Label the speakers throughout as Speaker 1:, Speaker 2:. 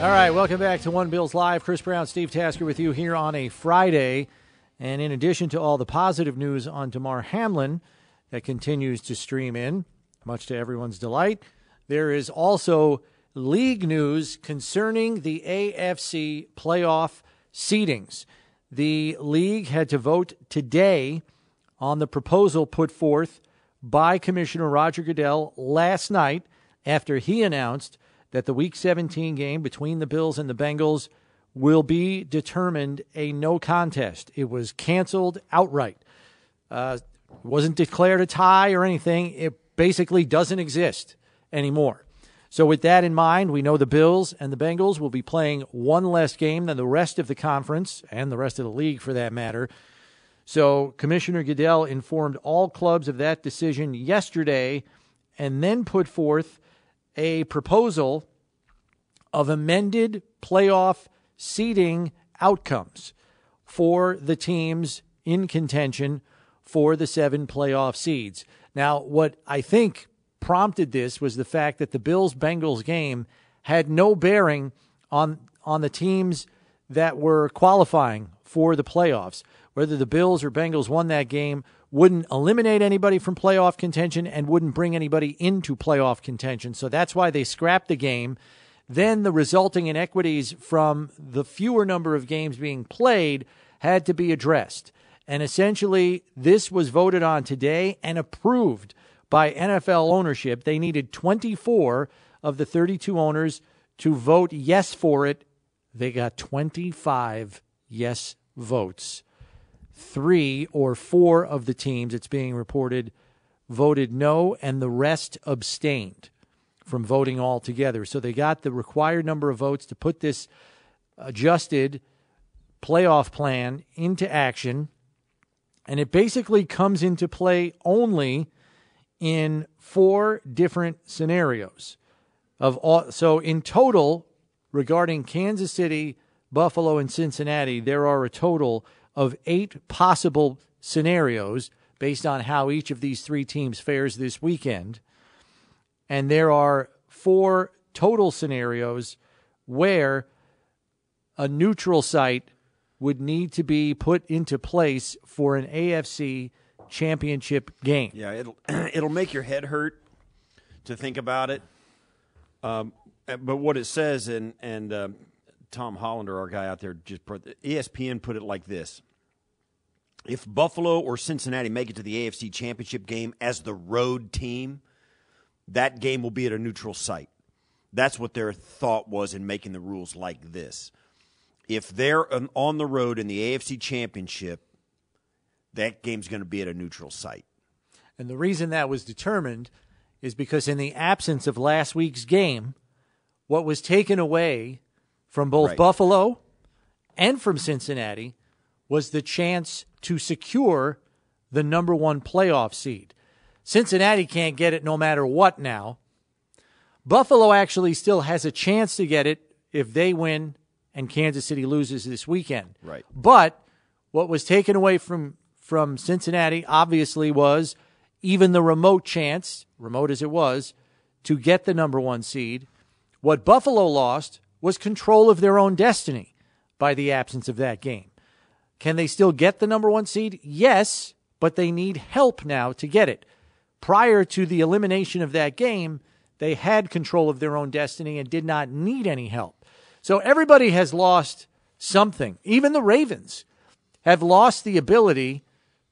Speaker 1: All right, welcome back to One Bills Live. Chris Brown, Steve Tasker with you here on a Friday. And in addition to all the positive news on Damar Hamlin that continues to stream in, much to everyone's delight, there is also league news concerning the AFC playoff seedings. The league had to vote today on the proposal put forth by Commissioner Roger Goodell last night after he announced that the Week 17 game between the Bills and the Bengals will be determined a no contest. It was canceled outright. Uh, wasn't declared a tie or anything. It basically doesn't exist anymore. So, with that in mind, we know the Bills and the Bengals will be playing one less game than the rest of the conference and the rest of the league for that matter. So, Commissioner Goodell informed all clubs of that decision yesterday and then put forth a proposal of amended playoff seeding outcomes for the teams in contention for the seven playoff seeds. Now, what I think prompted this was the fact that the Bills Bengals game had no bearing on on the teams that were qualifying for the playoffs. Whether the Bills or Bengals won that game wouldn't eliminate anybody from playoff contention and wouldn't bring anybody into playoff contention. So that's why they scrapped the game. Then the resulting inequities from the fewer number of games being played had to be addressed. And essentially, this was voted on today and approved by NFL ownership. They needed 24 of the 32 owners to vote yes for it. They got 25 yes votes three or four of the teams, it's being reported, voted no, and the rest abstained from voting altogether. So they got the required number of votes to put this adjusted playoff plan into action. And it basically comes into play only in four different scenarios. Of all, so in total, regarding Kansas City, Buffalo, and Cincinnati, there are a total of eight possible scenarios based on how each of these three teams fares this weekend. And there are four total scenarios where a neutral site would need to be put into place for an AFC championship game.
Speaker 2: Yeah, it'll it'll make your head hurt to think about it. Um, but what it says, and and um, Tom Hollander, our guy out there, just put, ESPN put it like this: If Buffalo or Cincinnati make it to the AFC Championship game as the road team, that game will be at a neutral site. That's what their thought was in making the rules like this. If they're on the road in the AFC Championship, that game's going to be at a neutral site.
Speaker 1: And the reason that was determined is because in the absence of last week's game, what was taken away from both
Speaker 2: Right.
Speaker 1: Buffalo and from Cincinnati was the chance to secure the number one playoff seed. Cincinnati can't get it no matter what now. Buffalo actually still has a chance to get it if they win and Kansas City loses this weekend.
Speaker 2: Right.
Speaker 1: But what was taken away from from Cincinnati obviously was even the remote chance, remote as it was, to get the number 1 seed. What Buffalo lost was control of their own destiny by the absence of that game. Can they still get the number 1 seed? Yes, but they need help now to get it. Prior to the elimination of that game, they had control of their own destiny and did not need any help. So everybody has lost something. Even the Ravens have lost the ability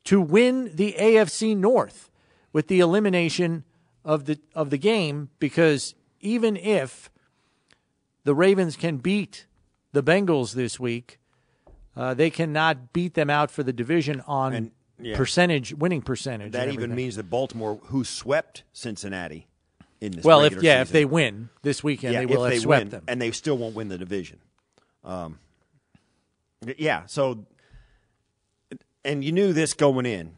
Speaker 1: to win the AFC North with the elimination of the of the game because even if the Ravens can beat the Bengals this week, uh, they cannot beat them out for the division on
Speaker 2: And, yeah.
Speaker 1: percentage winning percentage.
Speaker 2: That even means that Baltimore, who swept Cincinnati, in this.
Speaker 1: Well, if yeah, if they win this weekend,
Speaker 2: yeah,
Speaker 1: they will have
Speaker 2: they
Speaker 1: swept
Speaker 2: win,
Speaker 1: them.
Speaker 2: and they still won't win the division. Um, yeah, so and you knew this going in.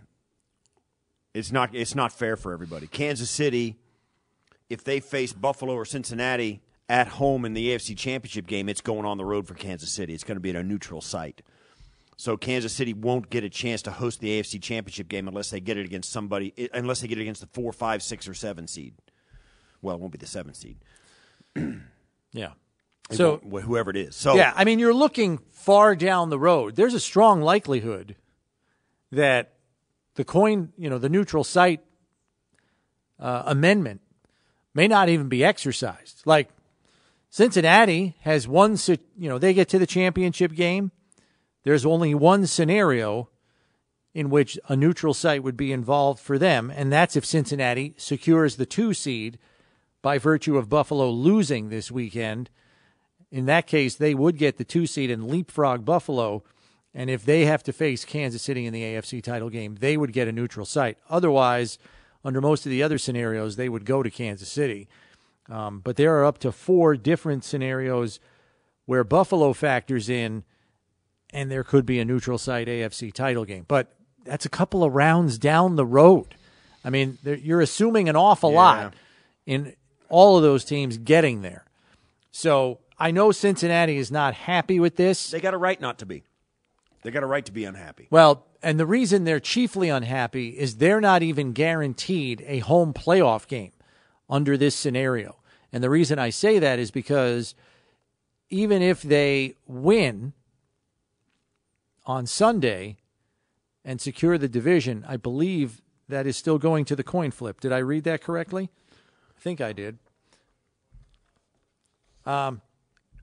Speaker 2: It's not it's not fair for everybody. Kansas City, if they face Buffalo or Cincinnati at home in the AFC Championship game, it's going on the road for Kansas City. It's going to be at a neutral site. So Kansas City won't get a chance to host the AFC Championship game unless they get it against somebody, unless they get it against the four, five, six, or seven seed. Well, it won't be the seven seed.
Speaker 1: yeah.
Speaker 2: It
Speaker 1: So
Speaker 2: whoever it is. So
Speaker 1: yeah, I mean, you're looking far down the road. There's a strong likelihood that the coin, you know, the neutral site uh, amendment may not even be exercised. Like Cincinnati has one, you know, they get to the championship game. There's only one scenario in which a neutral site would be involved for them, and that's if Cincinnati secures the two seed by virtue of Buffalo losing this weekend. In that case, they would get the two seed and leapfrog Buffalo. And if they have to face Kansas City in the AFC title game, they would get a neutral site. Otherwise, under most of the other scenarios, they would go to Kansas City. Um, but there are up to four different scenarios where Buffalo factors in, and there could be a neutral site AFC title game. But that's a couple of rounds down the road. I mean, you're assuming an awful lot in all of those teams getting there. So I know Cincinnati is not happy with this.
Speaker 2: they got a right not to be. They got a right to be unhappy.
Speaker 1: Well, and the reason they're chiefly unhappy is they're not even guaranteed a home playoff game under this scenario. And the reason I say that is because even if they win on Sunday and secure the division, I believe that is still going to the coin flip. Did I read that correctly? I think I did.
Speaker 2: Um,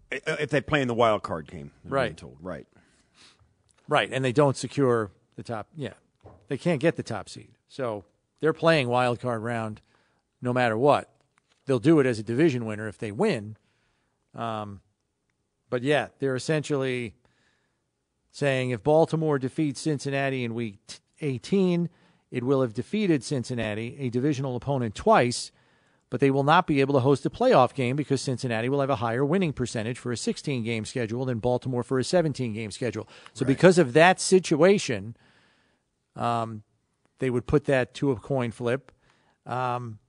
Speaker 2: if they play in the wild card game,
Speaker 1: Right.
Speaker 2: being Told right.
Speaker 1: Right, and they don't secure the top. Yeah, they can't get the top seed, so they're playing wild card round, no matter what. They'll do it as a division winner if they win. Um, but yeah, they're essentially saying if Baltimore defeats Cincinnati in week 18, it will have defeated Cincinnati, a divisional opponent, twice, but they will not be able to host a playoff game because Cincinnati will have a higher winning percentage for a 16 game schedule than Baltimore for a 17 game schedule. So, because of that situation, um, they would put that to a coin flip. Um,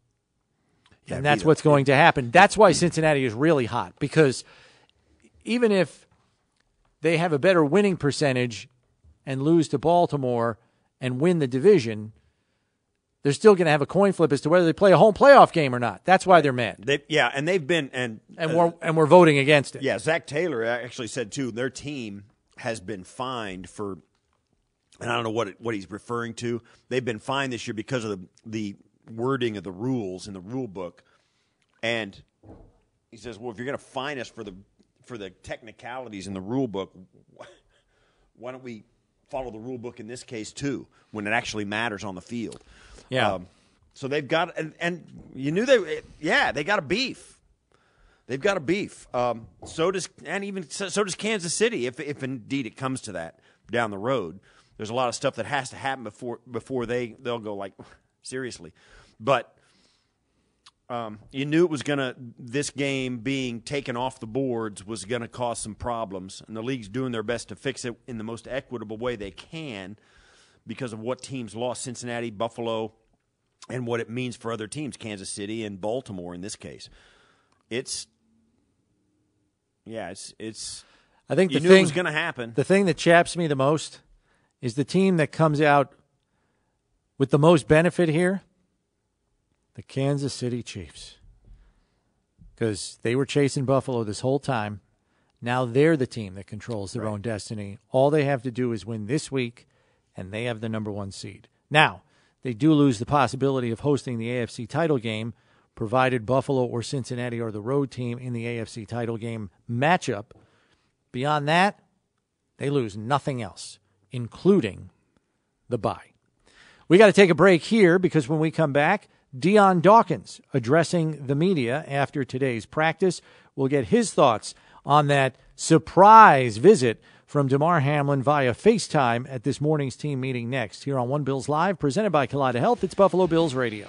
Speaker 2: Yeah,
Speaker 1: and that's what's going to happen. That's why Cincinnati is really hot because even if they have a better winning percentage and lose to Baltimore and win the division, they're still going to have a coin flip as to whether they play a home playoff game or not. That's why they're mad,
Speaker 2: They, yeah, and they've been and
Speaker 1: and
Speaker 2: uh,
Speaker 1: we're and we're voting against it.
Speaker 2: Yeah, Zac Taylor actually said too. Their team has been fined for, and I don't know what it, what he's referring to. They've been fined this year because of the the wording of the rules in the rule book, and he says, "Well, if you're going to fine us for the for the technicalities in the rule book, why don't we follow the rule book in this case too, when it actually matters on the field?"
Speaker 1: Yeah.
Speaker 2: so they've got and and you knew they yeah they got a beef. They've got a beef. Um, so does and even so, so does Kansas City. If if indeed it comes to that down the road, there's a lot of stuff that has to happen before before they they'll go like seriously. But um, you knew it was gonna this game being taken off the boards was gonna cause some problems, and the league's doing their best to fix it in the most equitable way they can because of what teams lost Cincinnati, Buffalo, and what it means for other teams, Kansas City and Baltimore in this case. It's yeah, it's it's
Speaker 1: I think
Speaker 2: you
Speaker 1: the
Speaker 2: knew
Speaker 1: thing
Speaker 2: it was going to happen.
Speaker 1: The thing that chaps me the most is the team that comes out with the most benefit here the Kansas City Chiefs. Because they were chasing Buffalo this whole time. Now they're the team that controls their own destiny. All they have to do is win this week, and they have the number one seed. Now, they do lose the possibility of hosting the AFC title game, provided Buffalo or Cincinnati are the road team in the AFC title game matchup. Beyond that, they lose nothing else, including the bye. We got to take a break here because when we come back, Dion Dawkins addressing the media after today's practice. We'll get his thoughts on that surprise visit from Damar Hamlin via FaceTime at this morning's team meeting next here on One Bills Live, presented by Kaleida Health. It's Buffalo Bills Radio.